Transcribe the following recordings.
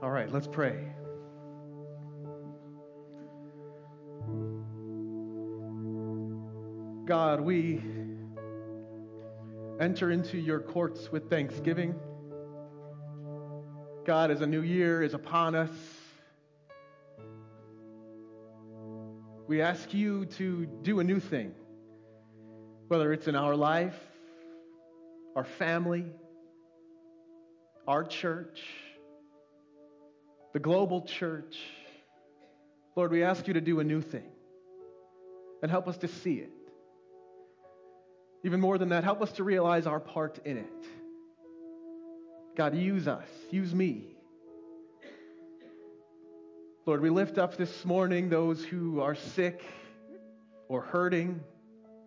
All right, let's pray. God, we enter into your courts with thanksgiving. God, as a new year is upon us, we ask you to do a new thing, whether it's in our life, our family, our church, the global church. Lord, we ask you to do a new thing and help us to see it. Even more than that, help us to realize our part in it. God, use us, use me. Lord, we lift up this morning those who are sick or hurting,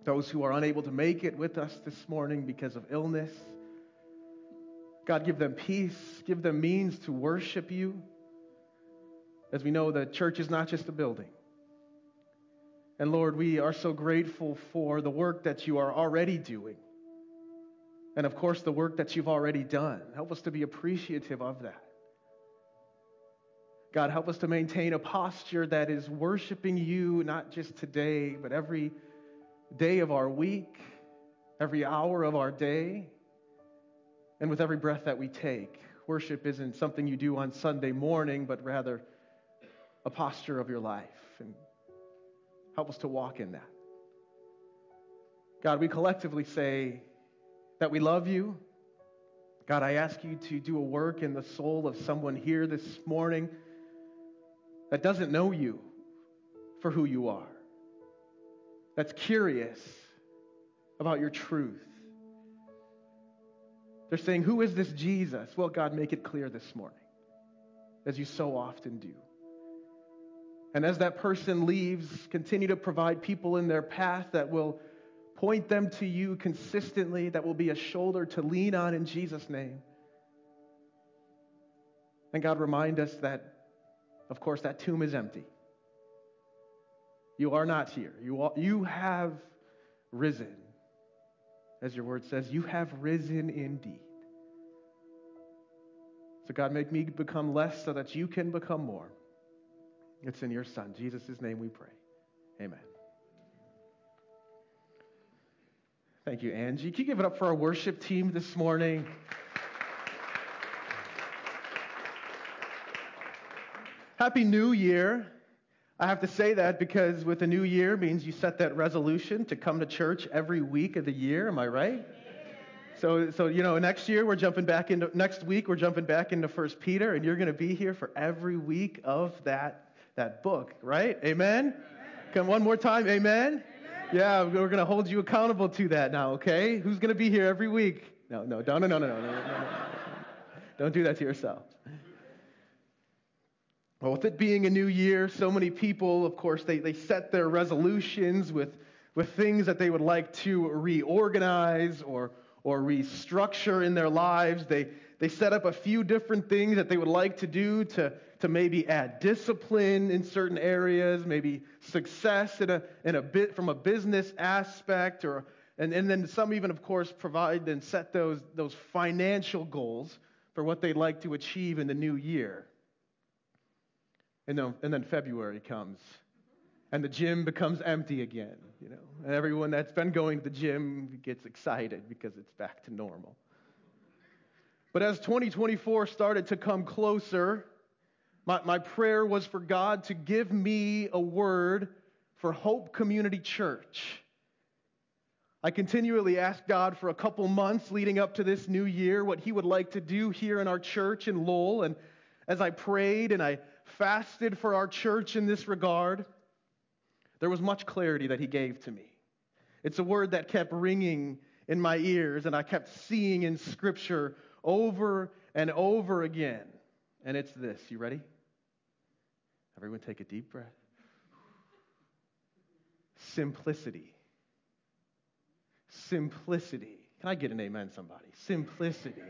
those who are unable to make it with us this morning because of illness. God, give them peace, give them means to worship you. As we know, the church is not just a building. And Lord, we are so grateful for the work that you are already doing. And of course, the work that you've already done. Help us to be appreciative of that. God, help us to maintain a posture that is worshiping you not just today, but every day of our week, every hour of our day, and with every breath that we take. Worship isn't something you do on Sunday morning, but rather a posture of your life. And Help us to walk in that. God, we collectively say that we love you. God, I ask you to do a work in the soul of someone here this morning that doesn't know you for who you are, that's curious about your truth. They're saying, Who is this Jesus? Well, God, make it clear this morning, as you so often do. And as that person leaves, continue to provide people in their path that will point them to you consistently, that will be a shoulder to lean on in Jesus' name. And God, remind us that, of course, that tomb is empty. You are not here. You, are, you have risen. As your word says, you have risen indeed. So, God, make me become less so that you can become more. It's in your Son, Jesus' name we pray. Amen. Thank you, Angie. Can you give it up for our worship team this morning? Happy New Year. I have to say that because with a new year means you set that resolution to come to church every week of the year. Am I right? So, so you know, next year we're jumping back into next week we're jumping back into First Peter, and you're going to be here for every week of that that book, right? Amen? Amen. Come one more time, amen? amen? Yeah, we're going to hold you accountable to that now, okay? Who's going to be here every week? No, no, no, no, no, no, no, no, no, no. Don't do that to yourself. Well, with it being a new year, so many people, of course, they, they set their resolutions with, with things that they would like to reorganize or, or restructure in their lives. They, they set up a few different things that they would like to do to, to maybe add discipline in certain areas, maybe success in a, in a bit from a business aspect, or, and, and then some even, of course, provide and set those, those financial goals for what they'd like to achieve in the new year. And then, and then February comes, and the gym becomes empty again, you know. And everyone that's been going to the gym gets excited because it's back to normal. But as 2024 started to come closer, my, my prayer was for God to give me a word for Hope Community Church. I continually asked God for a couple months leading up to this new year what He would like to do here in our church in Lowell. And as I prayed and I fasted for our church in this regard, there was much clarity that He gave to me. It's a word that kept ringing in my ears, and I kept seeing in Scripture over and over again. And it's this. You ready? Everyone take a deep breath. Simplicity. Simplicity. Can I get an amen, somebody? Simplicity.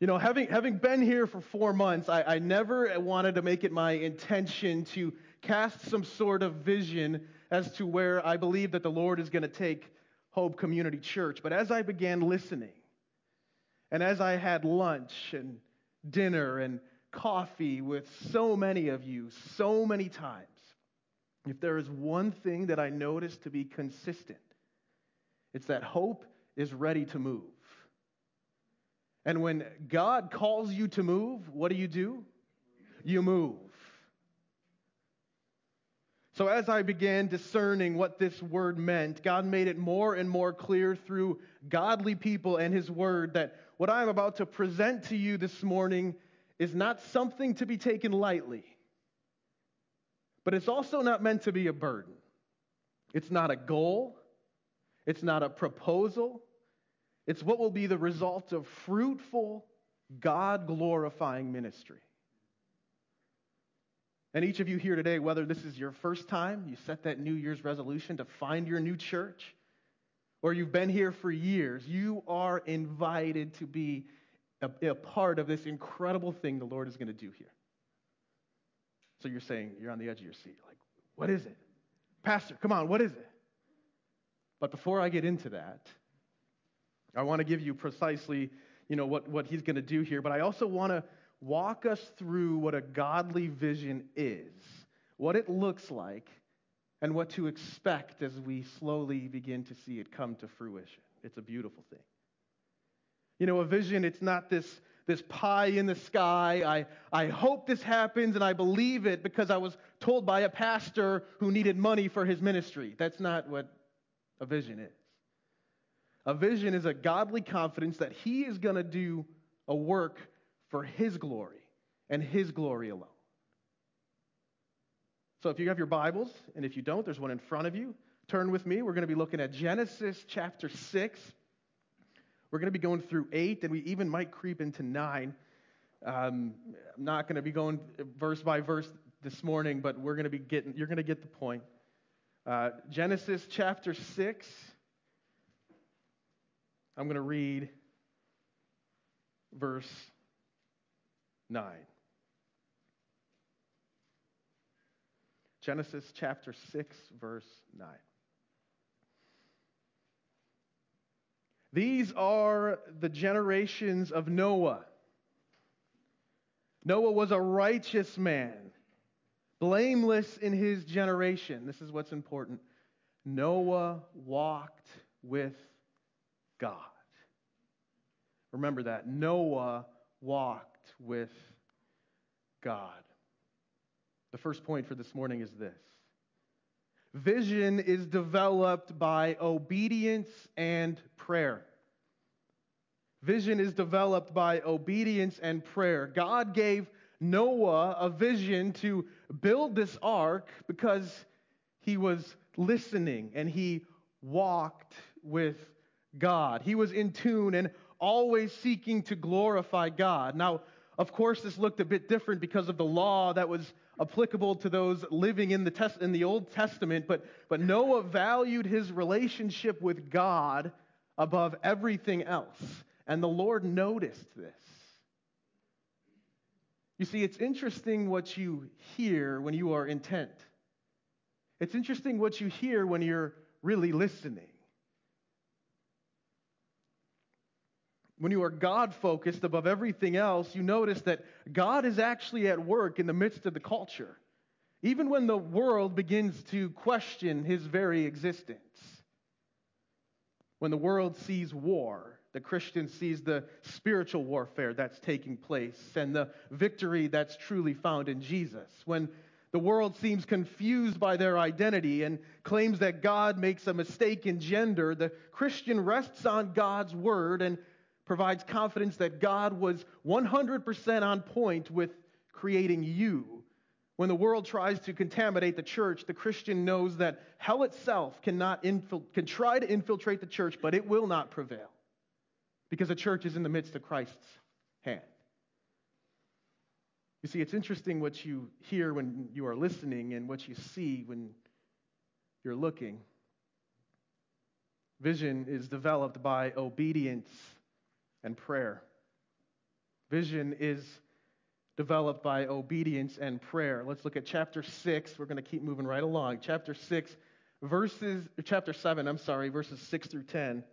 You know, having, having been here for four months, I, I never wanted to make it my intention to cast some sort of vision as to where I believe that the Lord is going to take Hope Community Church. But as I began listening, and as I had lunch and dinner and coffee with so many of you so many times, if there is one thing that I notice to be consistent, it's that hope is ready to move. And when God calls you to move, what do you do? You move. So, as I began discerning what this word meant, God made it more and more clear through godly people and His word that what I'm about to present to you this morning is not something to be taken lightly, but it's also not meant to be a burden. It's not a goal, it's not a proposal, it's what will be the result of fruitful, God glorifying ministry. And each of you here today, whether this is your first time, you set that New Year's resolution to find your new church, or you've been here for years, you are invited to be a, a part of this incredible thing the Lord is going to do here. So you're saying, you're on the edge of your seat. Like, what is it? Pastor, come on, what is it? But before I get into that, I want to give you precisely, you know, what, what he's going to do here, but I also want to walk us through what a godly vision is, what it looks like, and what to expect as we slowly begin to see it come to fruition. It's a beautiful thing. You know, a vision, it's not this, this pie in the sky. I, I hope this happens and I believe it because I was told by a pastor who needed money for his ministry. That's not what a vision is. A vision is a godly confidence that he is going to do a work for his glory and his glory alone. So if you have your Bibles, and if you don't, there's one in front of you. Turn with me. We're going to be looking at Genesis chapter 6. We're going to be going through 8, and we even might creep into 9. Um, I'm not going to be going verse by verse this morning, but we're going to be getting, you're going to get the point. Uh, Genesis chapter 6. I'm going to read verse 9. Genesis chapter 6, verse 9. These are the generations of Noah. Noah was a righteous man, blameless in his generation. This is what's important. Noah walked with God. Remember that. Noah walked with God. The first point for this morning is this Vision is developed by obedience and prayer. Vision is developed by obedience and prayer. God gave Noah a vision to build this ark because he was listening and he walked with God. He was in tune and always seeking to glorify God. Now, of course, this looked a bit different because of the law that was applicable to those living in the, test, in the Old Testament, but, but Noah valued his relationship with God above everything else. And the Lord noticed this. You see, it's interesting what you hear when you are intent. It's interesting what you hear when you're really listening. When you are God focused above everything else, you notice that God is actually at work in the midst of the culture, even when the world begins to question his very existence. When the world sees war, the Christian sees the spiritual warfare that's taking place and the victory that's truly found in Jesus. When the world seems confused by their identity and claims that God makes a mistake in gender, the Christian rests on God's word and provides confidence that God was 100% on point with creating you. When the world tries to contaminate the church, the Christian knows that hell itself cannot infil- can try to infiltrate the church, but it will not prevail because the church is in the midst of Christ's hand. You see, it's interesting what you hear when you are listening and what you see when you're looking. Vision is developed by obedience and prayer. Vision is developed by obedience and prayer. Let's look at chapter 6. We're going to keep moving right along. Chapter 6, verses, chapter 7, I'm sorry, verses 6 through 10.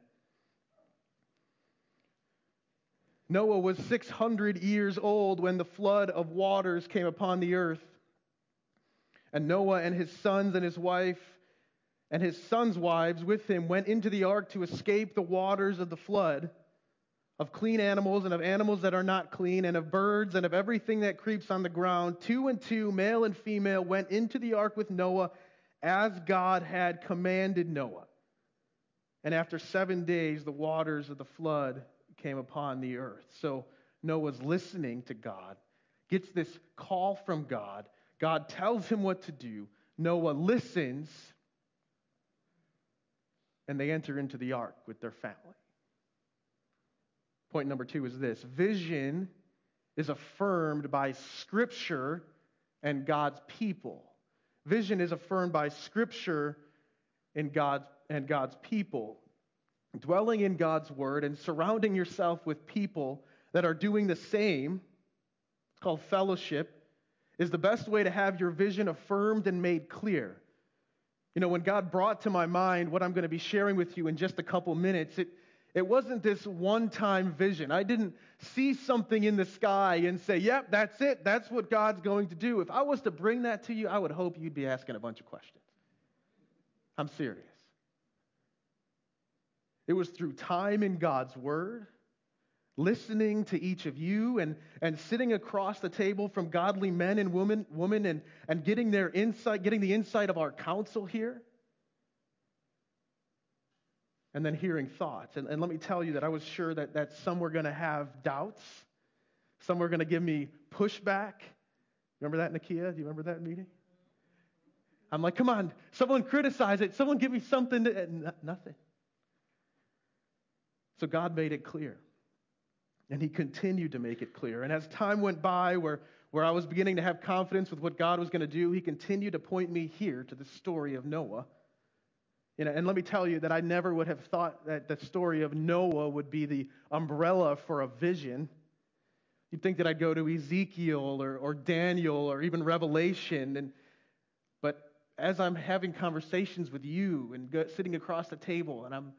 Noah was 600 years old when the flood of waters came upon the earth. And Noah and his sons and his wife and his sons' wives with him went into the ark to escape the waters of the flood, of clean animals and of animals that are not clean, and of birds and of everything that creeps on the ground. Two and two, male and female, went into the ark with Noah as God had commanded Noah. And after seven days, the waters of the flood came upon the earth. So Noah's listening to God, gets this call from God. God tells him what to do. Noah listens and they enter into the ark with their family. Point number two is this vision is affirmed by Scripture and God's people. Vision is affirmed by Scripture and God's, and God's people. Dwelling in God's Word and surrounding yourself with people that are doing the same, it's called fellowship, is the best way to have your vision affirmed and made clear. You know, when God brought to my mind what I'm going to be sharing with you in just a couple minutes, it, it wasn't this one time vision. I didn't see something in the sky and say, yep, that's it. That's what God's going to do. If I was to bring that to you, I would hope you'd be asking a bunch of questions. I'm serious. It was through time in God's Word listening to each of you and, and sitting across the table from godly men and women, women and, and getting their insight, getting the insight of our counsel here. And then hearing thoughts. And, and let me tell you that I was sure that, that some were going to have doubts. Some were going to give me pushback. Remember that, Nakia? Do you remember that meeting? I'm like, come on, someone criticize it. Someone give me something. To, nothing. So God made it clear. And he continued to make it clear. And as time went by, where, where I was beginning to have confidence with what God was going to do, he continued to point me here to the story of Noah. You know, and let me tell you that I never would have thought that the story of Noah would be the umbrella for a vision. You'd think that I'd go to Ezekiel or, or Daniel or even Revelation. And, but as I'm having conversations with you and go, sitting across the table, and I'm,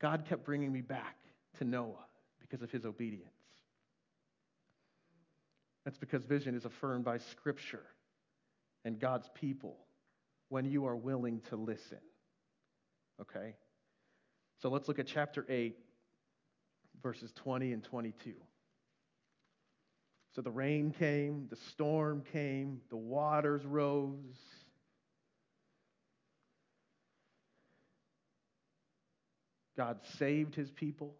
God kept bringing me back to Noah because of his obedience. That's because vision is affirmed by Scripture and God's people when you are willing to listen. Okay? So let's look at chapter 8, verses 20 and 22. So the rain came, the storm came, the waters rose. God saved his people.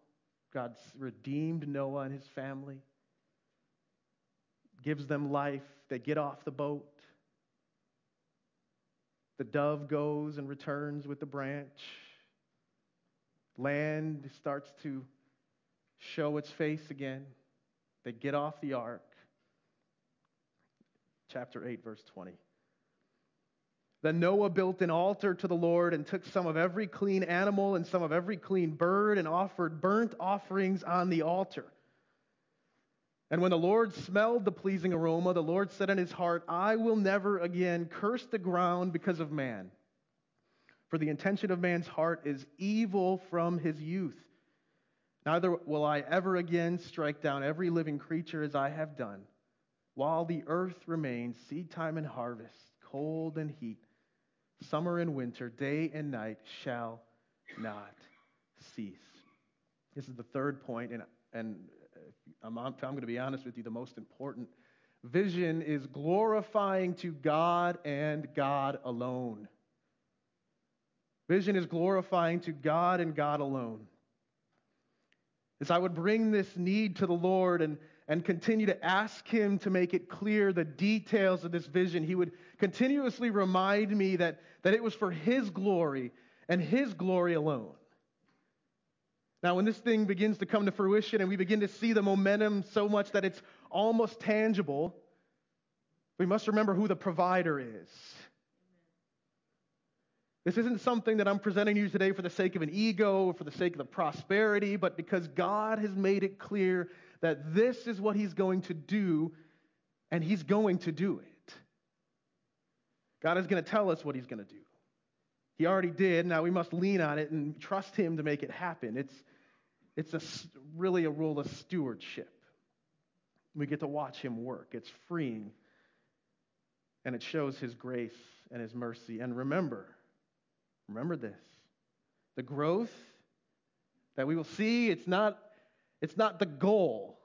God redeemed Noah and his family, gives them life. They get off the boat. The dove goes and returns with the branch. Land starts to show its face again. They get off the ark. Chapter 8, verse 20. Then Noah built an altar to the Lord and took some of every clean animal and some of every clean bird and offered burnt offerings on the altar. And when the Lord smelled the pleasing aroma, the Lord said in his heart, I will never again curse the ground because of man. For the intention of man's heart is evil from his youth. Neither will I ever again strike down every living creature as I have done, while the earth remains, seed time and harvest, cold and heat summer and winter, day and night shall not cease. This is the third point, and, and I'm, I'm going to be honest with you, the most important. Vision is glorifying to God and God alone. Vision is glorifying to God and God alone. As I would bring this need to the Lord and and continue to ask Him to make it clear the details of this vision. He would continuously remind me that, that it was for His glory and His glory alone. Now, when this thing begins to come to fruition and we begin to see the momentum so much that it's almost tangible, we must remember who the provider is. This isn't something that I'm presenting you today for the sake of an ego or for the sake of the prosperity, but because God has made it clear that this is what he's going to do, and he's going to do it. God is going to tell us what he's going to do. He already did. Now we must lean on it and trust him to make it happen. It's, it's a, really a role of stewardship. We get to watch him work. It's freeing. And it shows his grace and his mercy. And remember, remember this the growth that we will see, it's not, it's not the goal,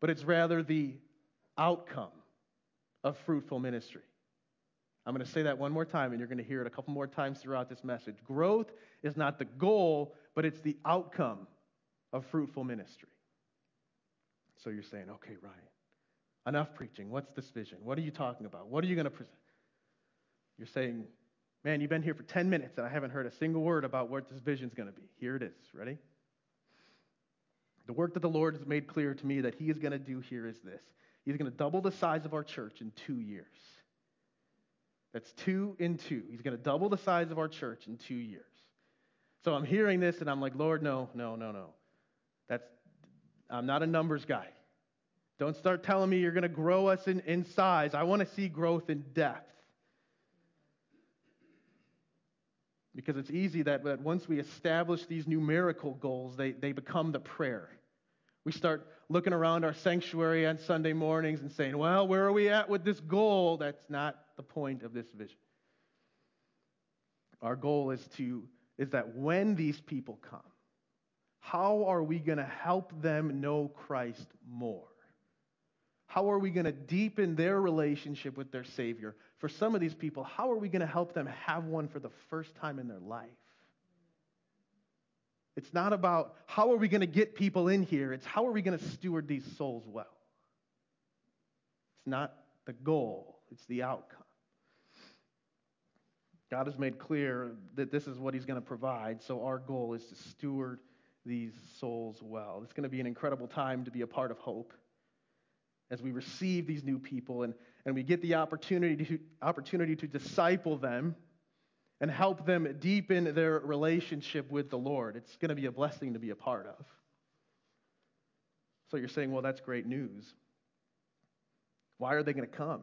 but it's rather the outcome of fruitful ministry. I'm going to say that one more time, and you're going to hear it a couple more times throughout this message. Growth is not the goal, but it's the outcome of fruitful ministry. So you're saying, okay, Ryan, enough preaching. What's this vision? What are you talking about? What are you going to present? You're saying, man, you've been here for 10 minutes and I haven't heard a single word about what this vision's going to be. Here it is. Ready? The work that the Lord has made clear to me that He is going to do here is this He's going to double the size of our church in two years. That's two in two. He's going to double the size of our church in two years. So I'm hearing this and I'm like, Lord, no, no, no, no. That's I'm not a numbers guy. Don't start telling me you're going to grow us in, in size. I want to see growth in depth. Because it's easy that, that once we establish these numerical goals, they, they become the prayer. We start looking around our sanctuary on Sunday mornings and saying, well, where are we at with this goal? That's not the point of this vision. Our goal is to is that when these people come, how are we going to help them know Christ more? How are we going to deepen their relationship with their Savior? For some of these people, how are we going to help them have one for the first time in their life? It's not about how are we going to get people in here, it's how are we going to steward these souls well. It's not the goal, it's the outcome. God has made clear that this is what He's going to provide, so our goal is to steward these souls well. It's going to be an incredible time to be a part of hope as we receive these new people and, and we get the opportunity to, opportunity to disciple them and help them deepen their relationship with the Lord. It's going to be a blessing to be a part of. So you're saying, well, that's great news. Why are they going to come?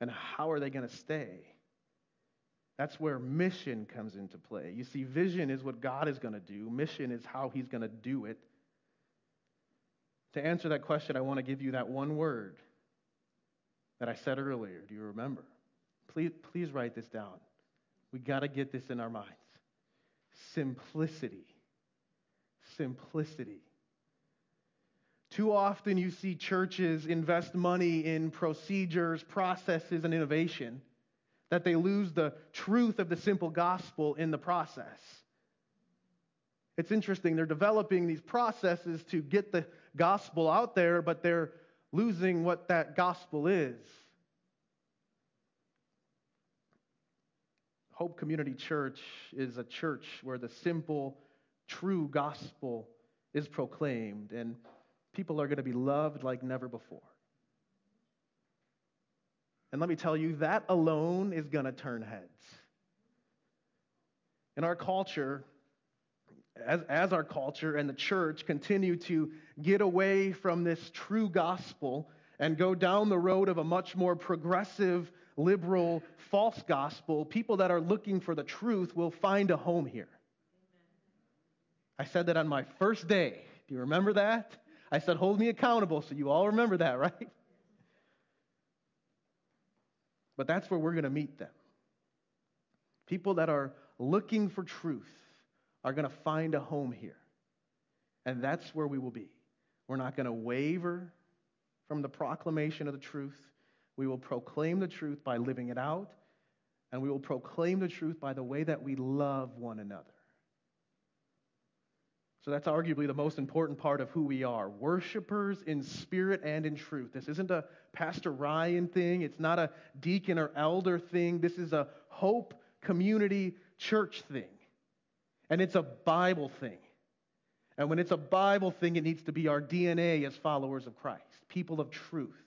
And how are they going to stay? That's where mission comes into play. You see, vision is what God is going to do, mission is how He's going to do it. To answer that question, I want to give you that one word that I said earlier. Do you remember? Please, please write this down. We got to get this in our minds. Simplicity. Simplicity. Too often you see churches invest money in procedures, processes, and innovation that they lose the truth of the simple gospel in the process. It's interesting, they're developing these processes to get the gospel out there, but they're losing what that gospel is. Hope Community Church is a church where the simple, true gospel is proclaimed, and people are going to be loved like never before. And let me tell you, that alone is going to turn heads. In our culture, as, as our culture and the church continue to get away from this true gospel and go down the road of a much more progressive, liberal, false gospel, people that are looking for the truth will find a home here. I said that on my first day. Do you remember that? I said, hold me accountable, so you all remember that, right? But that's where we're going to meet them. People that are looking for truth are going to find a home here. And that's where we will be. We're not going to waver from the proclamation of the truth. We will proclaim the truth by living it out, and we will proclaim the truth by the way that we love one another. So that's arguably the most important part of who we are worshipers in spirit and in truth. This isn't a Pastor Ryan thing, it's not a deacon or elder thing. This is a hope community church thing. And it's a Bible thing. And when it's a Bible thing, it needs to be our DNA as followers of Christ, people of truth.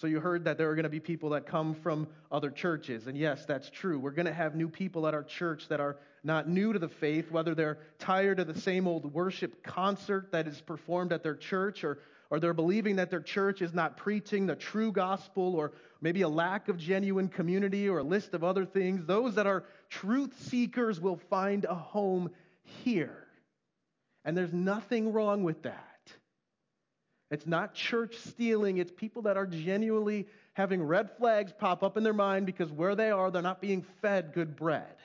So you heard that there are going to be people that come from other churches. And yes, that's true. We're going to have new people at our church that are not new to the faith, whether they're tired of the same old worship concert that is performed at their church or, or they're believing that their church is not preaching the true gospel, or maybe a lack of genuine community, or a list of other things, those that are truth seekers will find a home here. And there's nothing wrong with that. It's not church stealing, it's people that are genuinely having red flags pop up in their mind because where they are, they're not being fed good bread.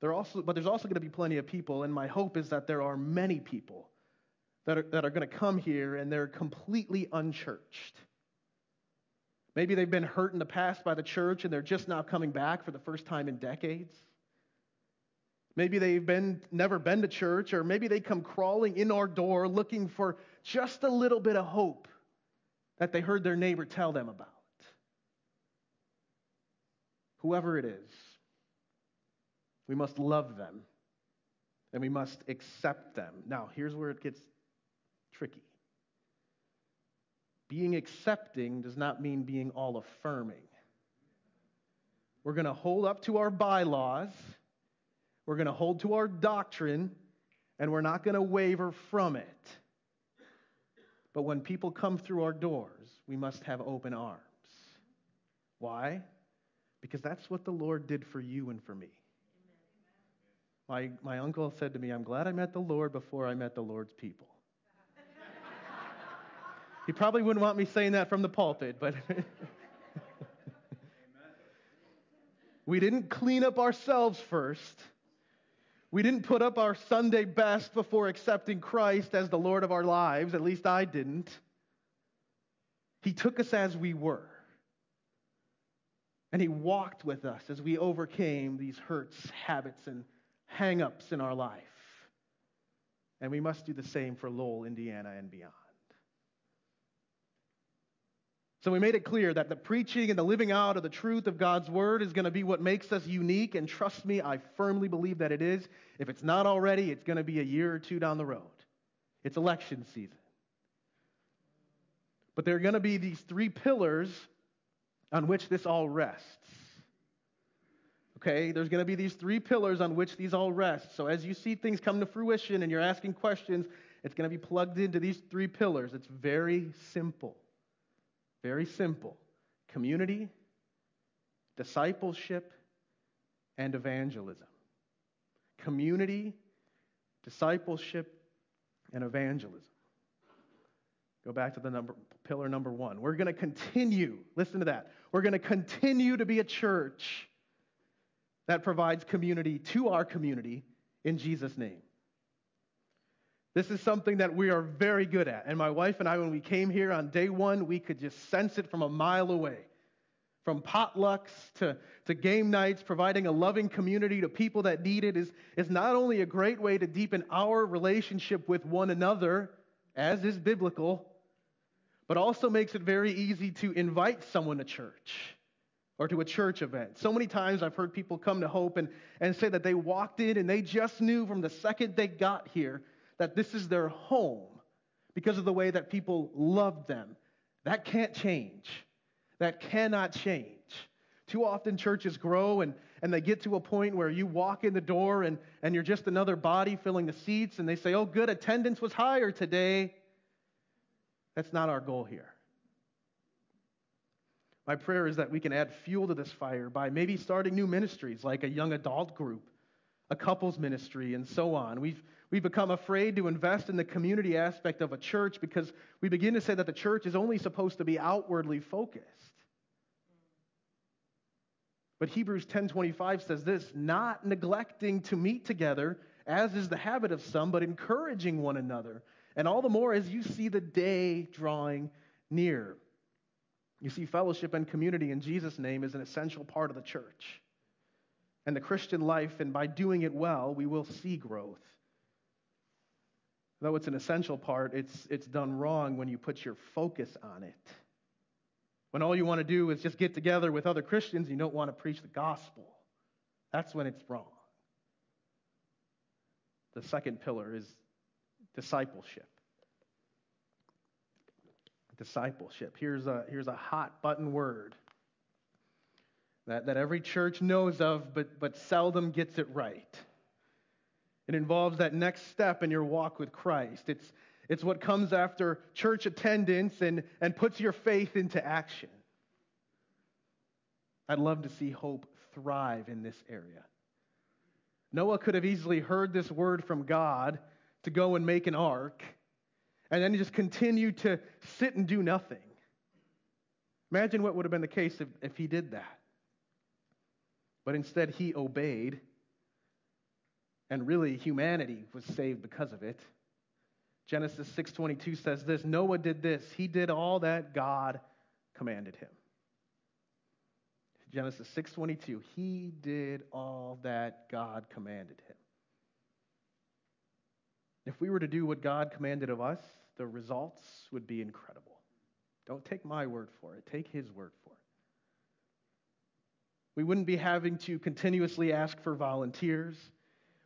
There also, but there's also going to be plenty of people, and my hope is that there are many people that are, that are going to come here and they're completely unchurched. Maybe they've been hurt in the past by the church and they're just now coming back for the first time in decades. Maybe they've been, never been to church, or maybe they come crawling in our door looking for just a little bit of hope that they heard their neighbor tell them about. Whoever it is, we must love them and we must accept them. Now, here's where it gets tricky. Being accepting does not mean being all affirming. We're going to hold up to our bylaws, we're going to hold to our doctrine, and we're not going to waver from it. But when people come through our doors, we must have open arms. Why? Because that's what the Lord did for you and for me. My, my uncle said to me, I'm glad I met the Lord before I met the Lord's people. he probably wouldn't want me saying that from the pulpit, but. we didn't clean up ourselves first. We didn't put up our Sunday best before accepting Christ as the Lord of our lives. At least I didn't. He took us as we were. And He walked with us as we overcame these hurts, habits, and hang ups in our life. And we must do the same for Lowell, Indiana, and beyond. So we made it clear that the preaching and the living out of the truth of God's word is going to be what makes us unique. And trust me, I firmly believe that it is. If it's not already, it's going to be a year or two down the road. It's election season. But there are going to be these three pillars on which this all rests. Okay, there's going to be these three pillars on which these all rest. So as you see things come to fruition and you're asking questions, it's going to be plugged into these three pillars. It's very simple. Very simple community, discipleship, and evangelism. Community, discipleship, and evangelism. Go back to the number, pillar number one. We're going to continue, listen to that. We're going to continue to be a church that provides community to our community in Jesus' name. This is something that we are very good at. And my wife and I, when we came here on day one, we could just sense it from a mile away. From potlucks to, to game nights, providing a loving community to people that need it is, is not only a great way to deepen our relationship with one another, as is biblical, but also makes it very easy to invite someone to church or to a church event. So many times I've heard people come to Hope and, and say that they walked in and they just knew from the second they got here that this is their home because of the way that people loved them. That can't change. That cannot change. Too often churches grow and, and they get to a point where you walk in the door and, and you're just another body filling the seats and they say, oh, good, attendance was higher today. That's not our goal here. My prayer is that we can add fuel to this fire by maybe starting new ministries like a young adult group, a couples ministry, and so on. We've, we've become afraid to invest in the community aspect of a church because we begin to say that the church is only supposed to be outwardly focused. But Hebrews 10:25 says this, not neglecting to meet together as is the habit of some, but encouraging one another, and all the more as you see the day drawing near. You see, fellowship and community in Jesus' name is an essential part of the church and the Christian life, and by doing it well, we will see growth. Though it's an essential part, it's, it's done wrong when you put your focus on it. When all you want to do is just get together with other Christians, you don't want to preach the gospel. That's when it's wrong. The second pillar is discipleship discipleship. Here's a, here's a hot button word that, that every church knows of, but, but seldom gets it right. It involves that next step in your walk with Christ. It's, it's what comes after church attendance and, and puts your faith into action. I'd love to see hope thrive in this area. Noah could have easily heard this word from God to go and make an ark and then just continue to sit and do nothing. Imagine what would have been the case if, if he did that. But instead, he obeyed, and really, humanity was saved because of it. Genesis 6:22 says this, Noah did this. He did all that God commanded him. Genesis 6:22, he did all that God commanded him. If we were to do what God commanded of us, the results would be incredible. Don't take my word for it, take his word for it. We wouldn't be having to continuously ask for volunteers.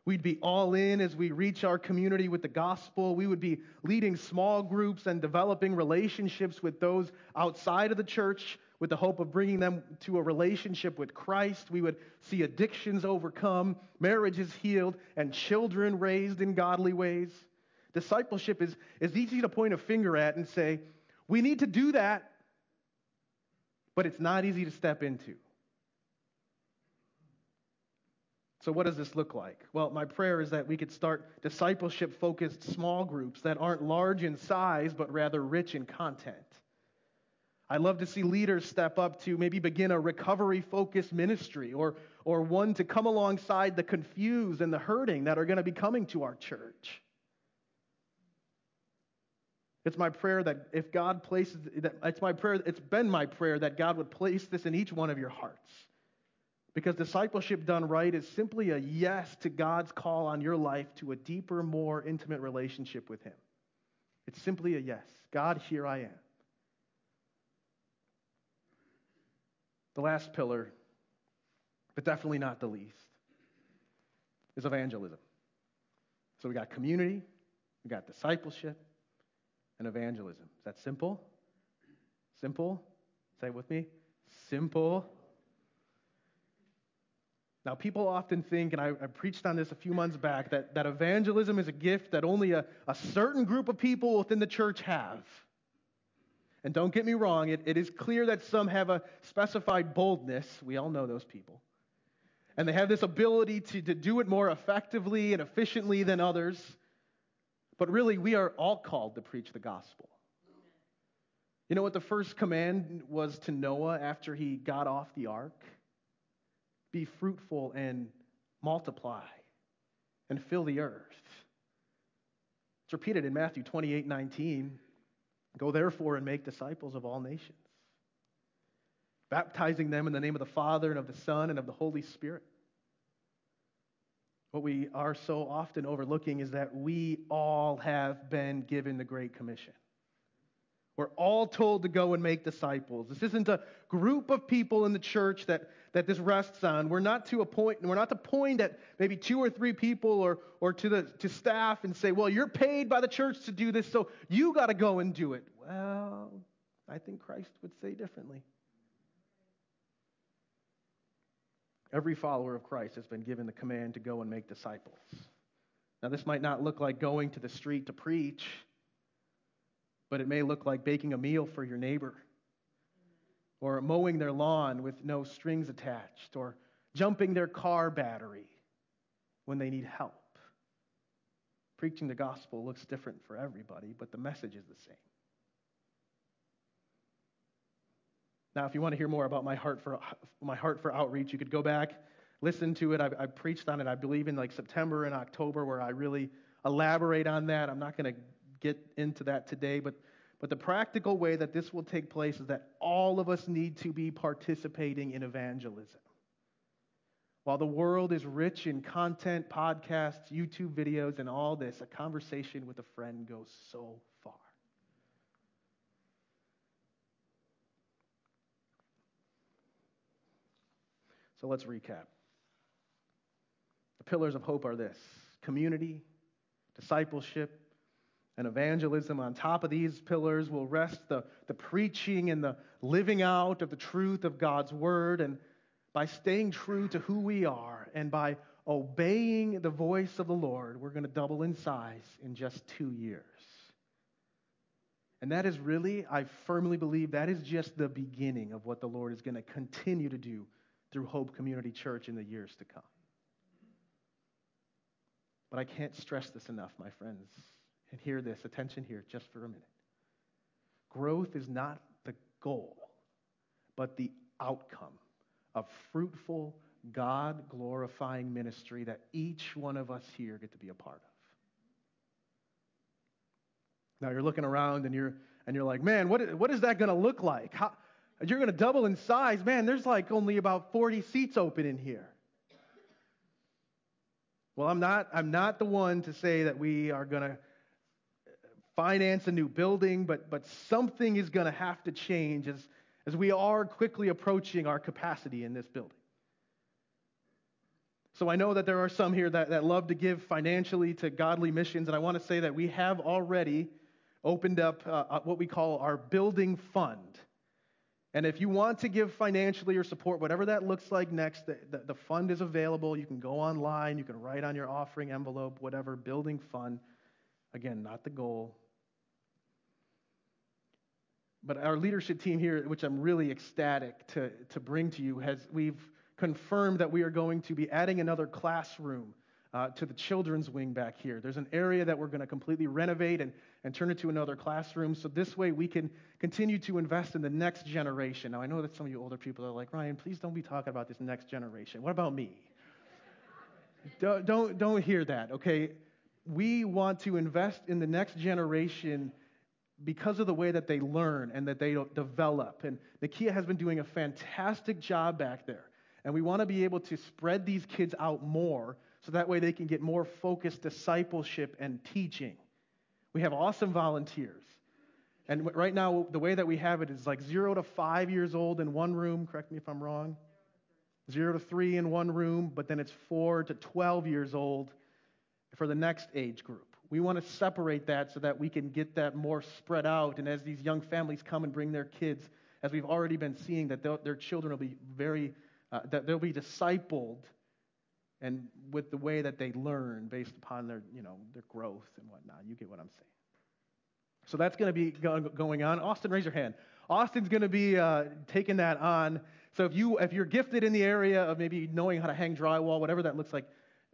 We'd be all in as we reach our community with the gospel. We would be leading small groups and developing relationships with those outside of the church with the hope of bringing them to a relationship with Christ. We would see addictions overcome, marriages healed, and children raised in godly ways. Discipleship is, is easy to point a finger at and say, we need to do that, but it's not easy to step into. So, what does this look like? Well, my prayer is that we could start discipleship focused small groups that aren't large in size, but rather rich in content. I'd love to see leaders step up to maybe begin a recovery focused ministry or, or one to come alongside the confused and the hurting that are going to be coming to our church. It's my prayer that if God places, that it's my prayer, it's been my prayer that God would place this in each one of your hearts. Because discipleship done right is simply a yes to God's call on your life to a deeper, more intimate relationship with Him. It's simply a yes. God, here I am. The last pillar, but definitely not the least, is evangelism. So we got community, we got discipleship, and evangelism. Is that simple? Simple? Say it with me. Simple now, people often think, and I, I, preached on this a few months back, that, that evangelism is a gift that only a, a certain group of people within the church have. And don't get me wrong, it, it is clear that some have a specified boldness. We all know those people. And they have this ability to, to do it more effectively and efficiently than others. But really, we are all called to preach the gospel. You know what the first command was to Noah after he got off the ark? Be fruitful and multiply and fill the earth. It's repeated in Matthew 28 19. Go therefore and make disciples of all nations, baptizing them in the name of the Father and of the Son and of the Holy Spirit. What we are so often overlooking is that we all have been given the Great Commission. We're all told to go and make disciples. This isn't a group of people in the church that, that this rests on. We're not to a point, we're not to point at maybe two or three people or, or to the to staff and say, well, you're paid by the church to do this, so you got to go and do it. Well, I think Christ would say differently. Every follower of Christ has been given the command to go and make disciples. Now, this might not look like going to the street to preach but it may look like baking a meal for your neighbor, or mowing their lawn with no strings attached, or jumping their car battery when they need help. Preaching the gospel looks different for everybody, but the message is the same. Now, if you want to hear more about my heart for my heart for outreach, you could go back, listen to it. I, I preached on it, I believe, in like September and October, where I really elaborate on that. I'm not going to get into that today, but, but the practical way that this will take place is that all of us need to be participating in evangelism. While the world is rich in content, podcasts, YouTube videos, and all this, a conversation with a friend goes so far. So let's recap. The pillars of hope are this community, discipleship, and evangelism. On top of these pillars will rest the, the preaching and the living out of the truth of God's word. And by staying true to who we are and by obeying the voice of the Lord, we're going to double in size in just two years. And that is really, I firmly believe, that is just the beginning of what the Lord is going to continue to do through Hope Community Church in the years to come. But I can't stress this enough, my friends. And hear this, attention here, just for a minute. Growth is not the goal, but the outcome of fruitful, God glorifying ministry that each one of us here get to be a part of. Now you're looking around and you're and you're like, man, what, what is that going to look like? How, you're going to double in size. Man, there's like only about 40 seats open in here. Well, I'm not, I'm not the one to say that we are going to finance a new building, but, but something is going to have to change as, as we are quickly approaching our capacity in this building. So I know that there are some here that, that love to give financially to godly missions, and I want to say that we have already opened up uh, uh, what we call our building fund. And if you want to give financially or support, whatever that looks like next, the, the, the, fund is available. You can go online, you can write on your offering envelope, whatever, building fund. Again, not the goal. But our leadership team here, which I'm really ecstatic to, to bring to you, has we've confirmed that we are going to be adding another classroom uh, to the children's wing back here. There's an area that we're going to completely renovate and, and turn it to another classroom. So this way we can continue to invest in the next generation. Now, I know that some of you older people are like, Ryan, please don't be talking about this next generation. What about me? don't, don't, don't hear that, okay? We want to invest in the next generation because of the way that they learn and that they develop. And Nakia has been doing a fantastic job back there. And we want to be able to spread these kids out more so that way they can get more focused discipleship and teaching. We have awesome volunteers. And right now, the way that we have it is like zero to five years old in one room, correct me if I'm wrong. Zero to three in one room, but then it's four to 12 years old for the next age group. We want to separate that so that we can get that more spread out. And as these young families come and bring their kids, as we've already been seeing, that their children will be very, uh, that they'll be discipled and with the way that they learn based upon their, you know, their growth and whatnot. You get what I'm saying. So that's going to be going on. Austin, raise your hand. Austin's going to be uh, taking that on. So if you if you're gifted in the area of maybe knowing how to hang drywall, whatever that looks like,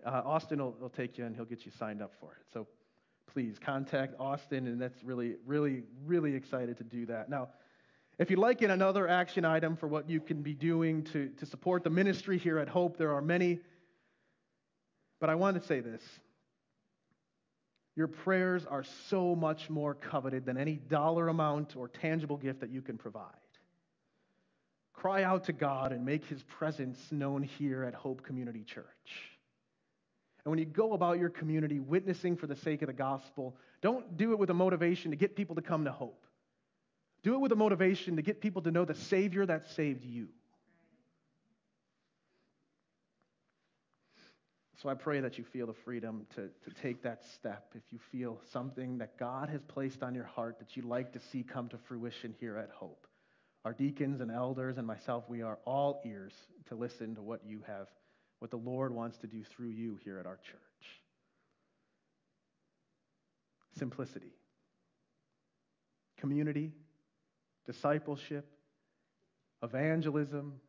uh, Austin will, will take you and he'll get you signed up for it. So please contact Austin, and that's really, really, really excited to do that. Now, if you'd like in another action item for what you can be doing to, to support the ministry here at Hope, there are many but I want to say this your prayers are so much more coveted than any dollar amount or tangible gift that you can provide. Cry out to God and make his presence known here at Hope Community Church. And when you go about your community witnessing for the sake of the gospel, don't do it with a motivation to get people to come to hope. Do it with a motivation to get people to know the Savior that saved you. So I pray that you feel the freedom to, to take that step. If you feel something that God has placed on your heart that you'd like to see come to fruition here at Hope, our deacons and elders and myself, we are all ears to listen to what you have, what the Lord wants to do through you here at our church. Simplicity, community, discipleship, evangelism,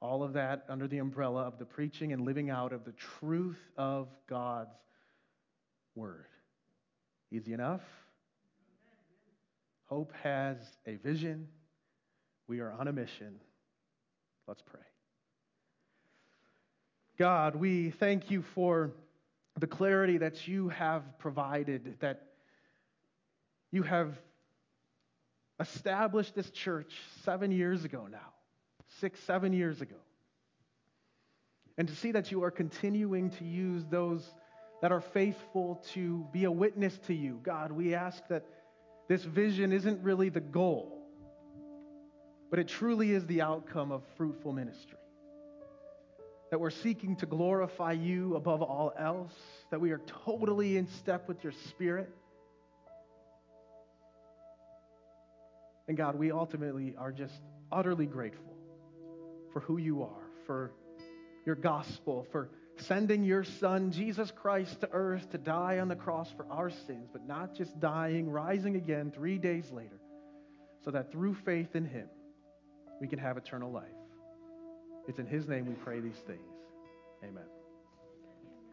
all of that under the umbrella of the preaching and living out of the truth of God's word. Easy enough? Hope has a vision. We are on a mission. Let's pray. God, we thank you for the clarity that you have provided, that you have established this church seven years ago now six, seven years ago. And to see that you are continuing to use those that are faithful to be a witness to you. God, we ask that this vision isn't really the goal, but it truly is the outcome of fruitful ministry. That we're seeking to glorify you above all else, that we are totally in step with your spirit. And God, we ultimately are just utterly grateful for who you are, for your gospel, for sending your Son, Jesus Christ, to earth to die on the cross for our sins, but not just dying, rising again three days later, so that through faith in him, we can have eternal life. It's in his name we pray these things. Amen.